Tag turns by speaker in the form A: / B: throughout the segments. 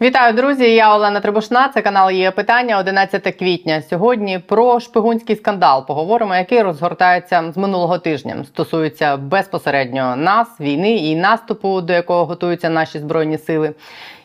A: Вітаю, друзі! Я Олена Трибушна. Це канал є питання 11 квітня. Сьогодні про шпигунський скандал поговоримо, який розгортається з минулого тижня. Стосується безпосередньо нас, війни і наступу, до якого готуються наші збройні сили.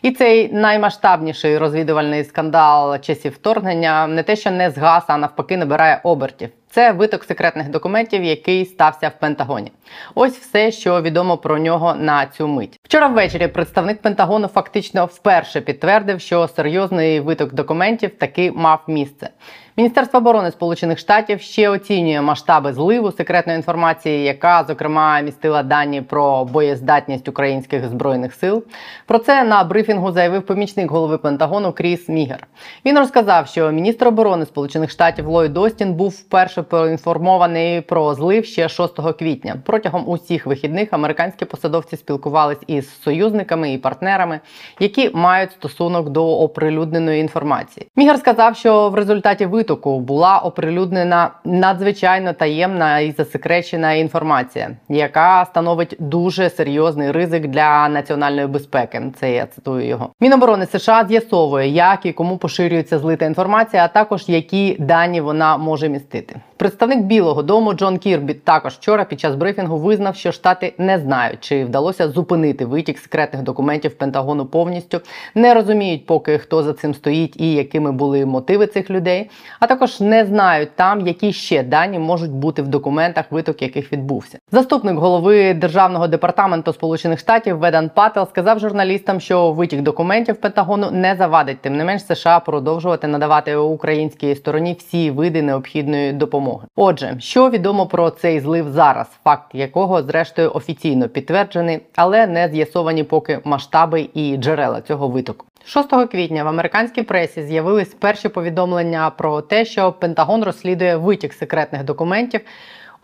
A: І цей наймасштабніший розвідувальний скандал часів вторгнення не те, що не згас, а навпаки, набирає обертів. Це виток секретних документів, який стався в Пентагоні. Ось все, що відомо про нього на цю мить. Вчора ввечері представник Пентагону фактично вперше підтвердив, що серйозний виток документів таки мав місце. Міністерство оборони Сполучених Штатів ще оцінює масштаби зливу секретної інформації, яка зокрема містила дані про боєздатність українських збройних сил. Про це на брифінгу заявив помічник голови Пентагону Кріс Мігер. Він розказав, що міністр оборони Сполучених Штатів Ллойд Остін був вперше поінформований про злив ще 6 квітня. Протягом усіх вихідних американські посадовці спілкувались із союзниками і партнерами, які мають стосунок до оприлюдненої інформації. Мігер сказав, що в результаті витоку була оприлюднена надзвичайно таємна і засекречена інформація, яка становить дуже серйозний ризик для національної безпеки. Це я цитую його. Міноборони США з'ясовує, як і кому поширюється злита інформація, а також які дані вона може містити. Представник Білого Дому Джон Кірбі також вчора під час брифінгу визнав, що штати не знають, чи вдалося зупинити витік секретних документів Пентагону повністю, не розуміють, поки хто за цим стоїть і якими були мотиви цих людей, а також не знають там, які ще дані можуть бути в документах, виток яких відбувся. Заступник голови державного департаменту Сполучених Штатів Ведан Пател сказав журналістам, що витік документів Пентагону не завадить, тим не менш США продовжувати надавати українській стороні всі види необхідної допомоги. Отже, що відомо про цей злив зараз, факт якого, зрештою, офіційно підтверджений, але не з'ясовані поки масштаби і джерела цього витоку. 6 квітня в американській пресі з'явились перші повідомлення про те, що Пентагон розслідує витік секретних документів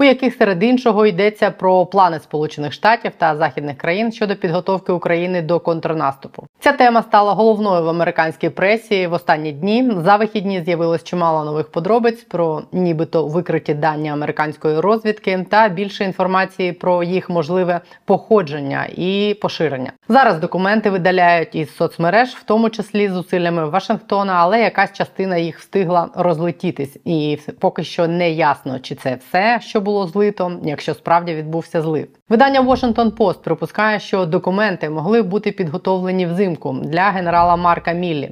A: у яких серед іншого йдеться про плани Сполучених Штатів та західних країн щодо підготовки України до контрнаступу. Ця тема стала головною в американській пресі в останні дні. За вихідні з'явилось чимало нових подробиць про нібито викриті дані американської розвідки та більше інформації про їх можливе походження і поширення. Зараз документи видаляють із соцмереж, в тому числі зусиллями Вашингтона, але якась частина їх встигла розлетітись, і поки що не ясно, чи це все, що було було злито, якщо справді відбувся злив. Видання Washington Post припускає, що документи могли бути підготовлені взимку для генерала Марка Міллі,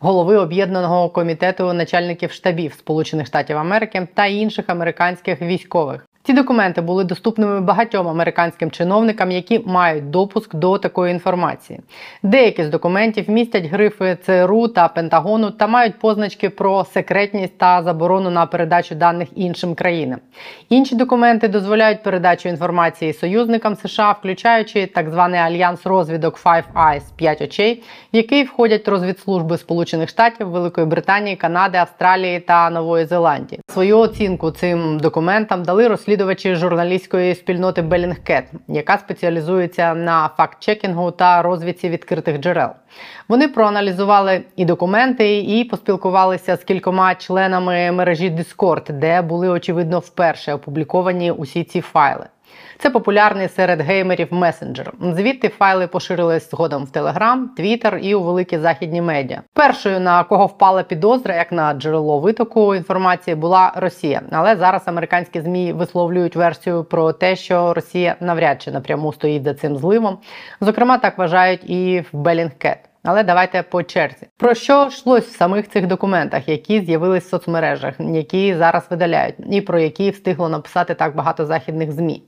A: голови об'єднаного комітету начальників штабів Сполучених Штатів Америки та інших американських військових. Ці документи були доступними багатьом американським чиновникам, які мають допуск до такої інформації. Деякі з документів містять грифи ЦРУ та Пентагону та мають позначки про секретність та заборону на передачу даних іншим країнам. Інші документи дозволяють передачу інформації союзникам США, включаючи так званий альянс розвідок Five Eyes – 5 очей, в який входять розвідслужби Сполучених Штатів, Великої Британії, Канади, Австралії та Нової Зеландії. Свою оцінку цим документам дали розслідування розслідувачі журналістської спільноти Белінгкет, яка спеціалізується на факт-чекінгу та розвідці відкритих джерел. Вони проаналізували і документи, і поспілкувалися з кількома членами мережі Discord, де були очевидно вперше опубліковані усі ці файли. Це популярний серед геймерів месенджер. Звідти файли поширились згодом в Телеграм, Твіттер і у великі західні медіа. Першою на кого впала підозра, як на джерело витоку інформації, була Росія. Але зараз американські змі висловлюють версію про те, що Росія навряд чи напряму стоїть за цим зливом. Зокрема, так вважають і в Белінгкет. Але давайте по черзі. Про що йшлось в самих цих документах, які з'явились в соцмережах, які зараз видаляють, і про які встигло написати так багато західних змі.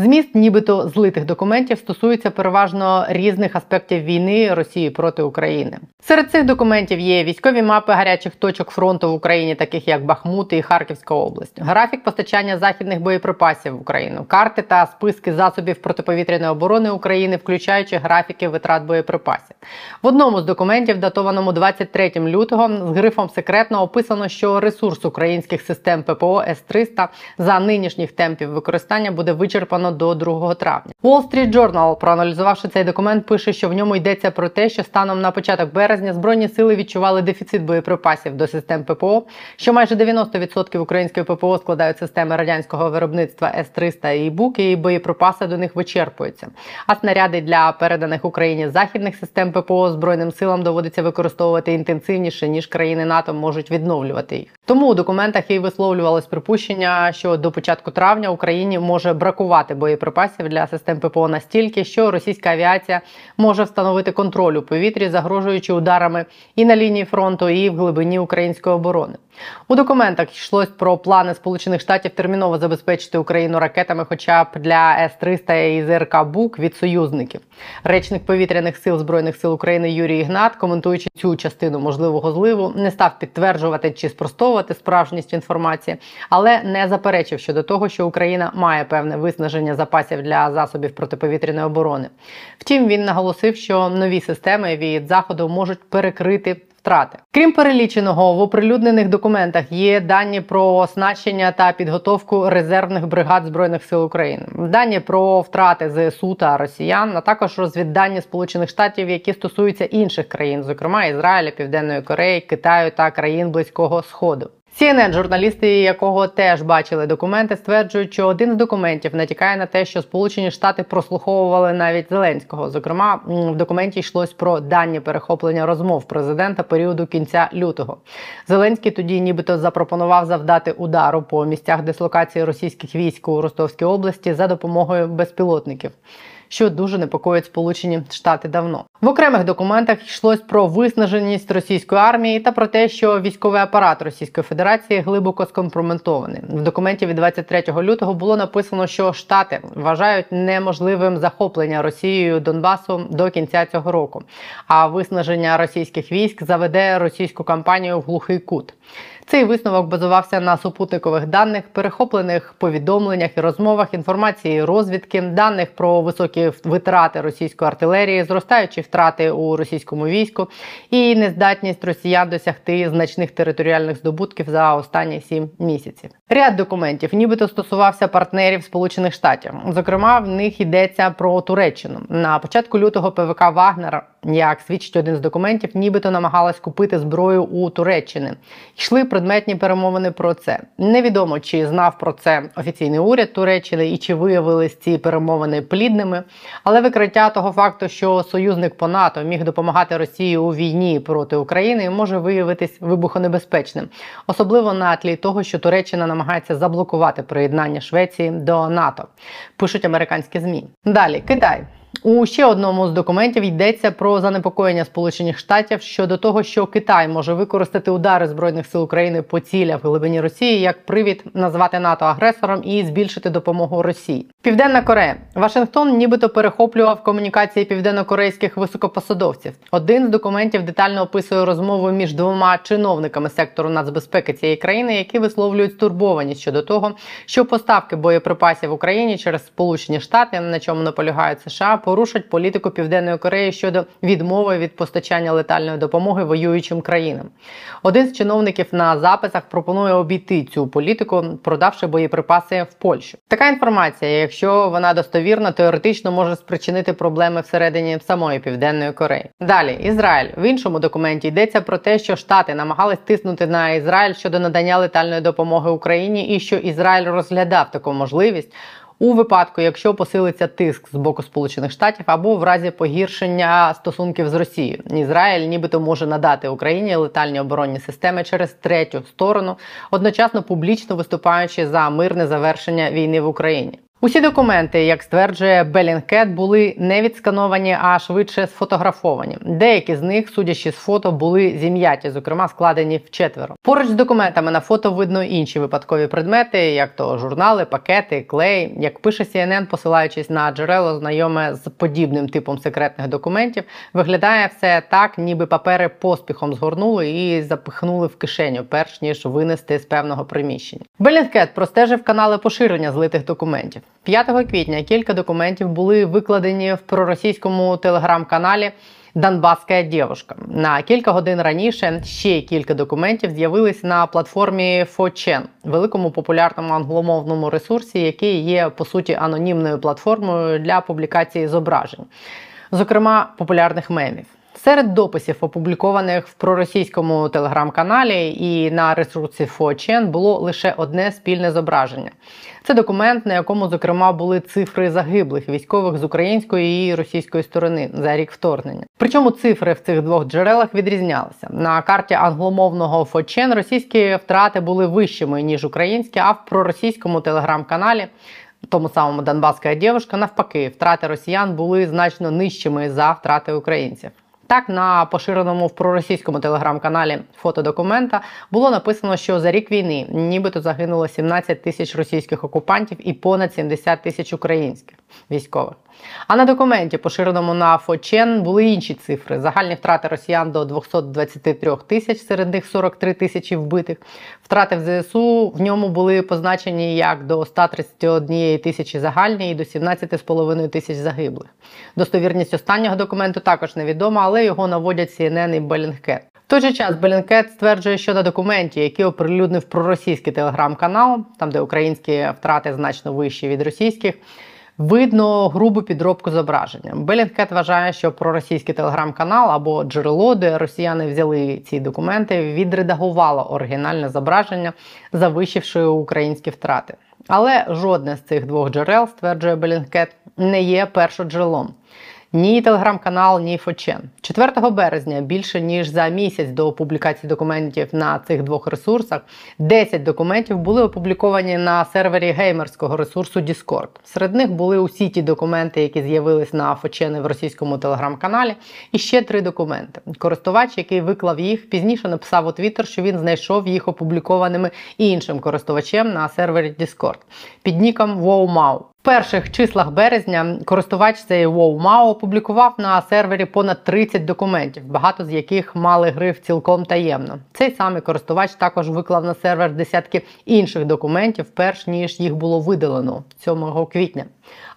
A: Зміст, нібито злитих документів, стосується переважно різних аспектів війни Росії проти України. Серед цих документів є військові мапи гарячих точок фронту в Україні, таких як Бахмут і Харківська область, графік постачання західних боєприпасів в Україну, карти та списки засобів протиповітряної оборони України, включаючи графіки витрат боєприпасів. В одному з документів, датованому 23 лютого, з грифом секретно описано, що ресурс українських систем ППО С-300 за нинішніх темпів використання буде вичерпано до 2 травня. Wall Street Journal, проаналізувавши цей документ, пише, що в ньому йдеться про те, що станом на початок березня збройні сили відчували дефіцит боєприпасів до систем ППО, що майже 90% української ППО складають системи радянського виробництва С-300 і буки, і боєприпаси до них вичерпуються. А снаряди для переданих Україні західних систем ППО збройним силам доводиться використовувати інтенсивніше ніж країни НАТО можуть відновлювати їх. Тому у документах і висловлювалось припущення, що до початку травня Україні може бракувати боєприпасів для систем ППО настільки, що російська авіація може встановити контроль у повітрі, загрожуючи ударами і на лінії фронту, і в глибині української оборони. У документах йшлось про плани Сполучених Штатів терміново забезпечити Україну ракетами, хоча б для С-300 і ЗРК Бук від союзників. Речник повітряних сил збройних сил України Юрій Ігнат, коментуючи цю частину можливого зливу, не став підтверджувати чи спростовувати справжність інформації, але не заперечив щодо того, що Україна має певне виснаження запасів для засобів протиповітряної оборони. Втім, він наголосив, що нові системи від заходу можуть перекрити втрати. Крім переліченого, в оприлюднених документах є дані про оснащення та підготовку резервних бригад збройних сил України, дані про втрати ЗСУ та Росіян, а також розвіддані Сполучених Штатів, які стосуються інших країн, зокрема Ізраїля, Південної Кореї, Китаю та країн Близького Сходу. CNN, журналісти якого теж бачили документи, стверджують, що один з документів натякає на те, що Сполучені Штати прослуховували навіть Зеленського. Зокрема, в документі йшлось про дані перехоплення розмов президента періоду кінця лютого. Зеленський тоді, нібито, запропонував завдати удару по місцях дислокації російських військ у Ростовській області за допомогою безпілотників що дуже непокоїть Сполучені Штати давно. В окремих документах йшлось про виснаженість російської армії та про те, що військовий апарат Російської Федерації глибоко скомпрометований. В документі від 23 лютого було написано, що Штати вважають неможливим захоплення Росією Донбасу до кінця цього року, а виснаження російських військ заведе російську кампанію в глухий кут. Цей висновок базувався на супутникових даних, перехоплених повідомленнях і розмовах, інформації розвідки, даних про високі витрати російської артилерії, зростаючі втрати у російському війську і нездатність росіян досягти значних територіальних здобутків за останні сім місяців. Ряд документів, нібито стосувався партнерів Сполучених Штатів. Зокрема, в них йдеться про Туреччину на початку лютого ПВК Вагнера як свідчить один з документів, нібито намагалась купити зброю у Туреччини. Йшли предметні перемовини про це. Невідомо чи знав про це офіційний уряд Туреччини і чи виявились ці перемовини плідними. Але викриття того факту, що союзник по НАТО міг допомагати Росії у війні проти України, може виявитись вибухонебезпечним, особливо на тлі того, що Туреччина намагається заблокувати приєднання Швеції до НАТО. Пишуть американські змі. Далі Китай. У ще одному з документів йдеться про занепокоєння Сполучених Штатів щодо того, що Китай може використати удари збройних сил України по цілях в глибині Росії як привід назвати НАТО агресором і збільшити допомогу Росії. Південна Корея Вашингтон, нібито перехоплював комунікації південнокорейських високопосадовців. Один з документів детально описує розмову між двома чиновниками сектору нацбезпеки цієї країни, які висловлюють стурбованість щодо того, що поставки боєприпасів Україні через Сполучені Штати, на чому наполягають США порушать політику Південної Кореї щодо відмови від постачання летальної допомоги воюючим країнам. Один з чиновників на записах пропонує обійти цю політику, продавши боєприпаси в Польщу. Така інформація, якщо вона достовірна, теоретично може спричинити проблеми всередині самої Південної Кореї. Далі Ізраїль в іншому документі йдеться про те, що Штати намагались тиснути на Ізраїль щодо надання летальної допомоги Україні, і що Ізраїль розглядав таку можливість у випадку, якщо посилиться тиск з боку Сполучених Штатів або в разі погіршення стосунків з Росією, Ізраїль нібито може надати Україні летальні оборонні системи через третю сторону, одночасно публічно виступаючи за мирне завершення війни в Україні. Усі документи, як стверджує Белінкет, були не відскановані, а швидше сфотографовані. Деякі з них, судячи з фото, були зім'яті, зокрема складені в четверо. Поруч з документами на фото видно інші випадкові предмети, як то журнали, пакети, клей. Як пише CNN, посилаючись на джерело, знайоме з подібним типом секретних документів, виглядає все так, ніби папери поспіхом згорнули і запихнули в кишеню, перш ніж винести з певного приміщення. Белінкет простежив канали поширення злитих документів. 5 квітня кілька документів були викладені в проросійському телеграм-каналі Донбаська дівушка. На кілька годин раніше ще кілька документів з'явились на платформі 4chan, великому популярному англомовному ресурсі, який є по суті анонімною платформою для публікації зображень, зокрема популярних мемів. Серед дописів, опублікованих в проросійському телеграм-каналі і на ресурсі 4chan, було лише одне спільне зображення. Це документ, на якому, зокрема, були цифри загиблих військових з української і російської сторони за рік вторгнення. Причому цифри в цих двох джерелах відрізнялися. На карті англомовного 4chan російські втрати були вищими ніж українські, а в проросійському телеграм-каналі. Тому самому Донбаська дівчинка, навпаки, втрати росіян були значно нижчими за втрати українців. Так, на поширеному в проросійському телеграм-каналі фотодокумента було написано, що за рік війни нібито загинуло 17 тисяч російських окупантів і понад 70 тисяч українських військових. А на документі, поширеному на Фочен, були інші цифри: загальні втрати росіян до 223 тисяч, серед них 43 тисячі вбитих. Втрати в ЗСУ в ньому були позначені як до 131 тисячі загальні і до 17,5 тисяч загиблих. Достовірність останнього документу також невідома, але його наводять CNN і Bellingcat. В той же час Белінкет стверджує, що на документі, який оприлюднив проросійський телеграм-канал, там де українські втрати значно вищі від російських. Видно грубу підробку зображення. Белінгкет вважає, що проросійський телеграм-канал або джерело, де росіяни взяли ці документи, відредагувало оригінальне зображення, завищивши українські втрати. Але жодне з цих двох джерел, стверджує Белінгкет, не є першоджерелом ні телеграм-канал, ні Фочен. 4 березня, більше ніж за місяць до публікації документів на цих двох ресурсах, 10 документів були опубліковані на сервері геймерського ресурсу Discord. Серед них були усі ті документи, які з'явились на Фочени в російському телеграм-каналі, і ще три документи. Користувач, який виклав їх, пізніше написав у Twitter, що він знайшов їх опублікованими іншим користувачем на сервері Discord під ніком WowMau перших числах березня користувач цей WowMao опублікував на сервері понад 30 документів, багато з яких мали гриф цілком таємно. Цей самий користувач також виклав на сервер десятки інших документів, перш ніж їх було видалено 7 квітня.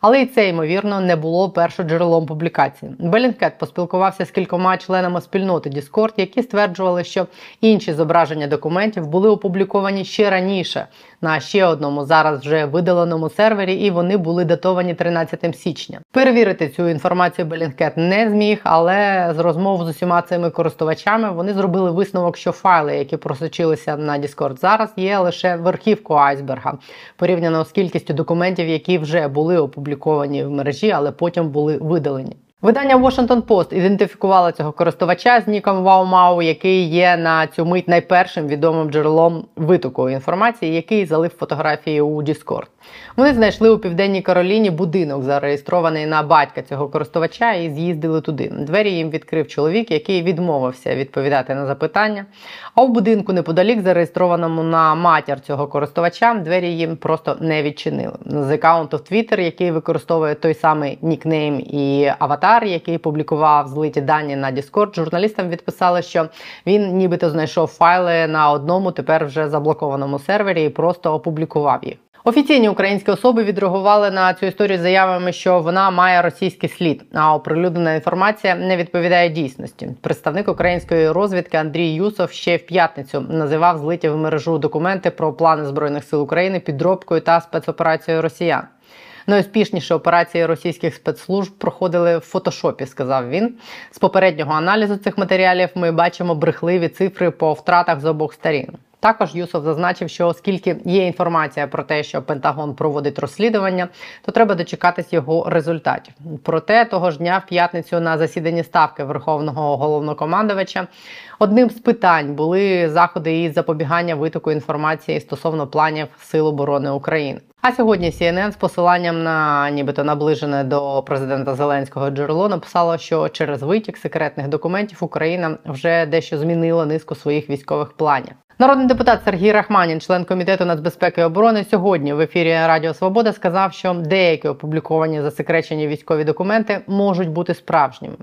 A: Але і це, ймовірно, не було першоджерелом публікації. Белінкет поспілкувався з кількома членами спільноти Discord, які стверджували, що інші зображення документів були опубліковані ще раніше на ще одному зараз вже видаленому сервері, і вони були датовані 13 січня. Перевірити цю інформацію Белінкет не зміг, але з розмов з усіма цими користувачами вони зробили висновок, що файли, які просочилися на Discord зараз, є лише верхівкою айсберга порівняно з кількістю документів, які вже були опубліковані в мережі, але потім були видалені. Видання Washington Post ідентифікувало цього користувача з ніком WowMau, який є на цю мить найпершим відомим джерелом витоку інформації, який залив фотографії у Discord. Вони знайшли у південній Кароліні будинок, зареєстрований на батька цього користувача, і з'їздили туди. Двері їм відкрив чоловік, який відмовився відповідати на запитання. А у будинку неподалік, зареєстрованому на матір цього користувача, двері їм просто не відчинили. З аккаунту в Twitter, який використовує той самий нікнейм і аватар, який публікував злиті дані на Discord, журналістам відписали, що він нібито знайшов файли на одному тепер вже заблокованому сервері і просто опублікував їх. Офіційні українські особи відреагували на цю історію заявами, що вона має російський слід. А оприлюднена інформація не відповідає дійсності. Представник української розвідки Андрій Юсов ще в п'ятницю називав злиті в мережу документи про плани збройних сил України підробкою та спецоперацією Росіян. Найуспішніші операції російських спецслужб проходили в фотошопі, сказав він. З попереднього аналізу цих матеріалів ми бачимо брехливі цифри по втратах з обох сторін. Також Юсов зазначив, що оскільки є інформація про те, що Пентагон проводить розслідування, то треба дочекатись його результатів. Проте того ж дня в п'ятницю на засіданні ставки Верховного головнокомандувача одним з питань були заходи із запобігання витоку інформації стосовно планів Сил оборони України. А сьогодні CNN з посиланням на нібито наближене до президента Зеленського джерело написало, що через витік секретних документів Україна вже дещо змінила низку своїх військових планів. Народний депутат Сергій Рахманін, член комітету нацбезпеки і оборони, сьогодні в ефірі Радіо Свобода сказав, що деякі опубліковані засекречені військові документи можуть бути справжніми.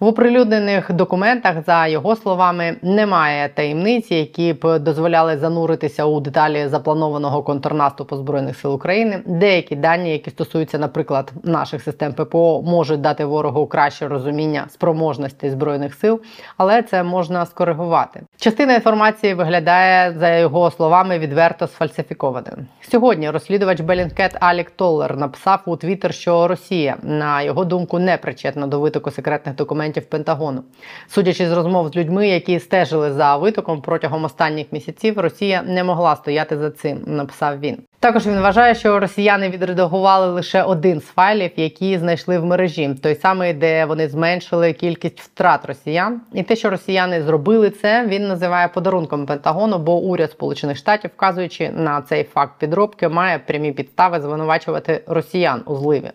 A: В оприлюднених документах, за його словами, немає таємниці, які б дозволяли зануритися у деталі запланованого контрнаступу збройних сил України. Деякі дані, які стосуються, наприклад, наших систем ППО, можуть дати ворогу краще розуміння спроможності збройних сил, але це можна скоригувати. Частина інформації виглядає за його словами відверто сфальсифікованою. Сьогодні розслідувач Белінкет Алік Толлер написав у Твіттер, що Росія, на його думку, не причетна до витоку секретних документів Пентагону. Судячи з розмов з людьми, які стежили за витоком протягом останніх місяців, Росія не могла стояти за цим. Написав він. Також він вважає, що росіяни відредагували лише один з файлів, які знайшли в мережі, той самий, де вони зменшили кількість втрат росіян. І те, що росіяни зробили це, він називає подарунком Пентагону, бо уряд Сполучених Штатів, вказуючи на цей факт підробки, має прямі підстави звинувачувати росіян у зливі.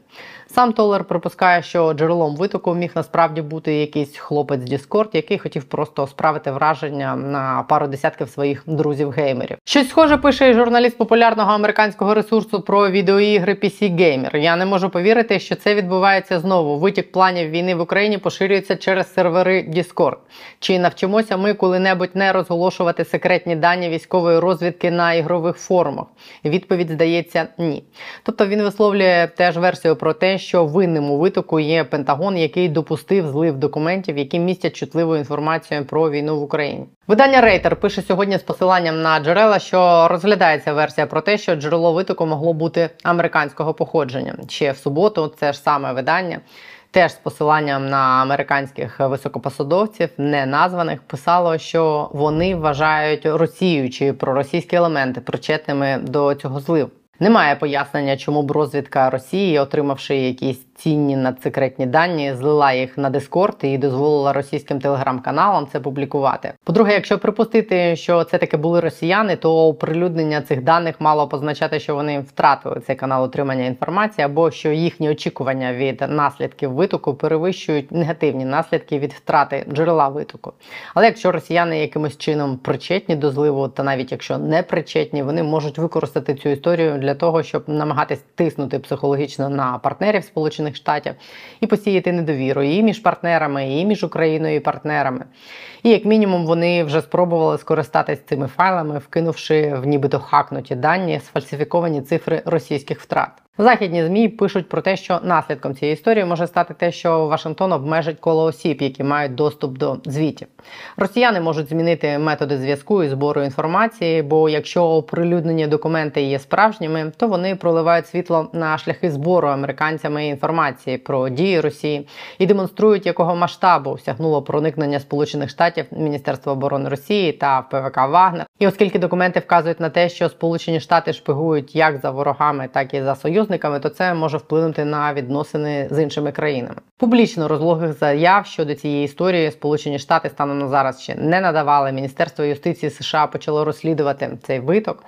A: Сам Толер припускає, що джерелом витоку міг насправді бути якийсь хлопець Discord, який хотів просто справити враження на пару десятків своїх друзів-геймерів. Щось схоже пише і журналіст популярного американського ресурсу про відеоігри PC Gamer. Я не можу повірити, що це відбувається знову. Витік планів війни в Україні поширюється через сервери Discord. Чи навчимося ми коли-небудь не розголошувати секретні дані військової розвідки на ігрових форумах? Відповідь здається ні. Тобто він висловлює теж версію про те, що винним у витоку є Пентагон, який допустив злив документів, які містять чутливу інформацію про війну в Україні. Видання Рейтер пише сьогодні з посиланням на джерела, що розглядається версія про те, що джерело витоку могло бути американського походження. Ще в суботу це ж саме видання. Теж з посиланням на американських високопосадовців, не названих, писало, що вони вважають Росію чи проросійські елементи причетними до цього злив. Немає пояснення, чому б розвідка Росії, отримавши якісь цінні надсекретні дані, злила їх на Дискорд і дозволила російським телеграм-каналам це публікувати. По-друге, якщо припустити, що це таки були росіяни, то оприлюднення цих даних мало позначати, що вони втратили цей канал отримання інформації, або що їхні очікування від наслідків витоку перевищують негативні наслідки від втрати джерела витоку. Але якщо росіяни якимось чином причетні до зливу, та навіть якщо не причетні, вони можуть використати цю історію для того, щоб намагатись тиснути психологічно на партнерів Сполучених. Сполучених Штатів і посіяти недовіру і між партнерами, і між Україною і партнерами. І як мінімум вони вже спробували скористатись цими файлами, вкинувши в нібито хакнуті дані сфальсифіковані цифри російських втрат. Західні змі пишуть про те, що наслідком цієї історії може стати те, що Вашингтон обмежить коло осіб, які мають доступ до звітів. Росіяни можуть змінити методи зв'язку і збору інформації, бо якщо оприлюднені документи є справжніми, то вони проливають світло на шляхи збору американцями інформації про дії Росії і демонструють, якого масштабу осягнуло проникнення Сполучених Штатів Міністерства оборони Росії та ПВК Вагнер. І оскільки документи вказують на те, що Сполучені Штати шпигують як за ворогами, так і за союзниками, союзниками, то це може вплинути на відносини з іншими країнами. Публічно розлогих заяв щодо цієї історії Сполучені Штати станом на зараз ще не надавали. Міністерство юстиції США почало розслідувати цей виток.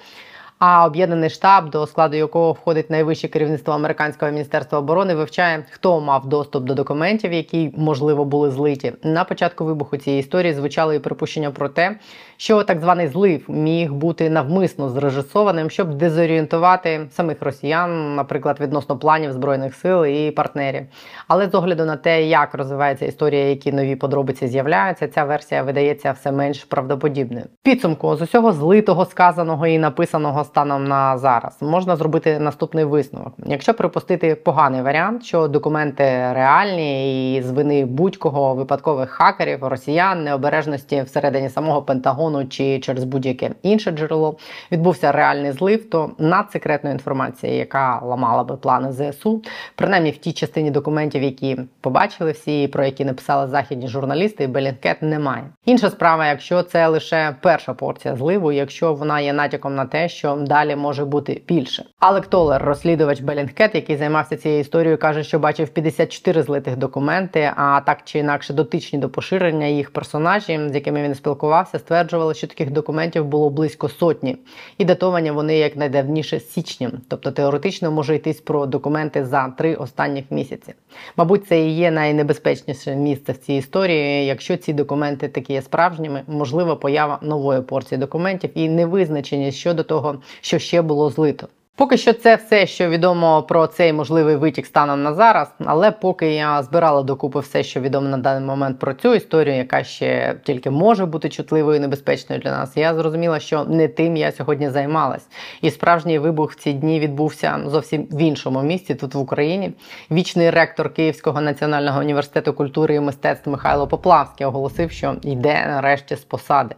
A: А об'єднаний штаб, до складу якого входить найвище керівництво американського міністерства оборони, вивчає, хто мав доступ до документів, які можливо були злиті. На початку вибуху цієї історії звучало і припущення про те, що так званий злив міг бути навмисно зрежисованим, щоб дезорієнтувати самих росіян, наприклад, відносно планів збройних сил і партнерів. Але з огляду на те, як розвивається історія, які нові подробиці з'являються, ця версія видається все менш правдоподібною. Підсумку з усього злитого, сказаного і написаного станом на зараз можна зробити наступний висновок. Якщо припустити поганий варіант, що документи реальні і з вини будь-кого випадкових хакерів, росіян, необережності всередині самого Пентагону чи через будь-яке інше джерело відбувся реальний злив, то надсекретної інформації, яка ламала би плани ЗСУ, принаймні в тій частині документів, які побачили всі, про які написали західні журналісти, Белінкет немає. Інша справа, якщо це лише перша порція зливу, якщо вона є натяком на те, що далі може бути більше. Алек Толер, розслідувач Белінгкет, який займався цією історією, каже, що бачив 54 злитих документи, а так чи інакше дотичні до поширення їх персонажі, з якими він спілкувався, стверджували, що таких документів було близько сотні, і датовані вони як найдавніше січням. Тобто теоретично може йтись про документи за три останніх місяці. Мабуть, це і є найнебезпечніше місце в цій історії. Якщо ці документи такі є справжніми, можлива поява нової порції документів і невизначеність щодо того, що ще було злито. Поки що це все, що відомо про цей можливий витік станом на зараз. Але поки я збирала докупи все, що відомо на даний момент про цю історію, яка ще тільки може бути чутливою і небезпечною для нас, я зрозуміла, що не тим я сьогодні займалась. І справжній вибух в ці дні відбувся зовсім в іншому місці, тут в Україні. Вічний ректор Київського національного університету культури і мистецтв Михайло Поплавський оголосив, що йде нарешті з посади.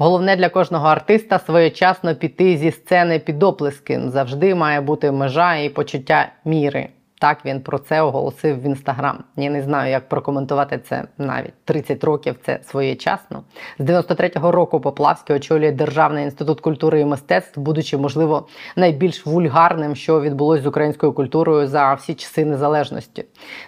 A: Головне для кожного артиста своєчасно піти зі сцени під оплески. Завжди має бути межа і почуття міри. Так він про це оголосив в інстаграм. Я не знаю, як прокоментувати це навіть 30 років. Це своєчасно. З 93-го року Поплавський очолює Державний інститут культури і мистецтв, будучи, можливо, найбільш вульгарним, що відбулось з українською культурою за всі часи незалежності.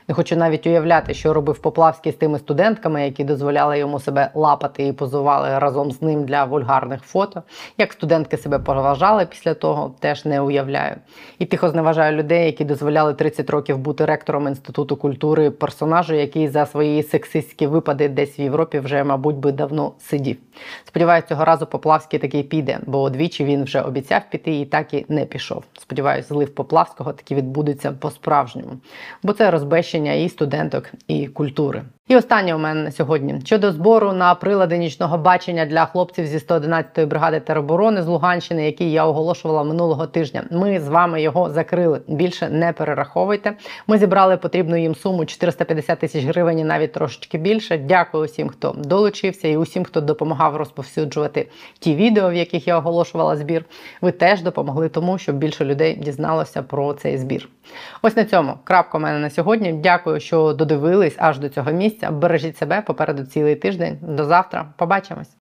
A: Не хочу навіть уявляти, що робив Поплавський з тими студентками, які дозволяли йому себе лапати і позували разом з ним для вульгарних фото. Як студентки себе поважали після того, теж не уявляю. І тихо зневажаю людей, які дозволяли 30 років бути ректором інституту культури персонажу, який за свої сексистські випади десь в Європі вже, мабуть, би давно сидів. Сподіваюсь, цього разу Поплавський такий піде, бо одвічі він вже обіцяв піти і так і не пішов. Сподіваюсь, злив Поплавського таки відбудеться по-справжньому, бо це розбещення і студенток, і культури. І останнє у мене на сьогодні щодо збору на прилади нічного бачення для хлопців зі 111-ї бригади тероборони з Луганщини, який я оголошувала минулого тижня. Ми з вами його закрили. Більше не перераховуйте. Ми зібрали потрібну їм суму 450 тисяч гривень, і навіть трошечки більше. Дякую усім, хто долучився, і усім, хто допомагав розповсюджувати ті відео, в яких я оголошувала збір. Ви теж допомогли тому, щоб більше людей дізналося про цей збір. Ось на цьому крапка у мене на сьогодні. Дякую, що додивились аж до цього місця. Бережіть себе попереду цілий тиждень. До завтра. Побачимось.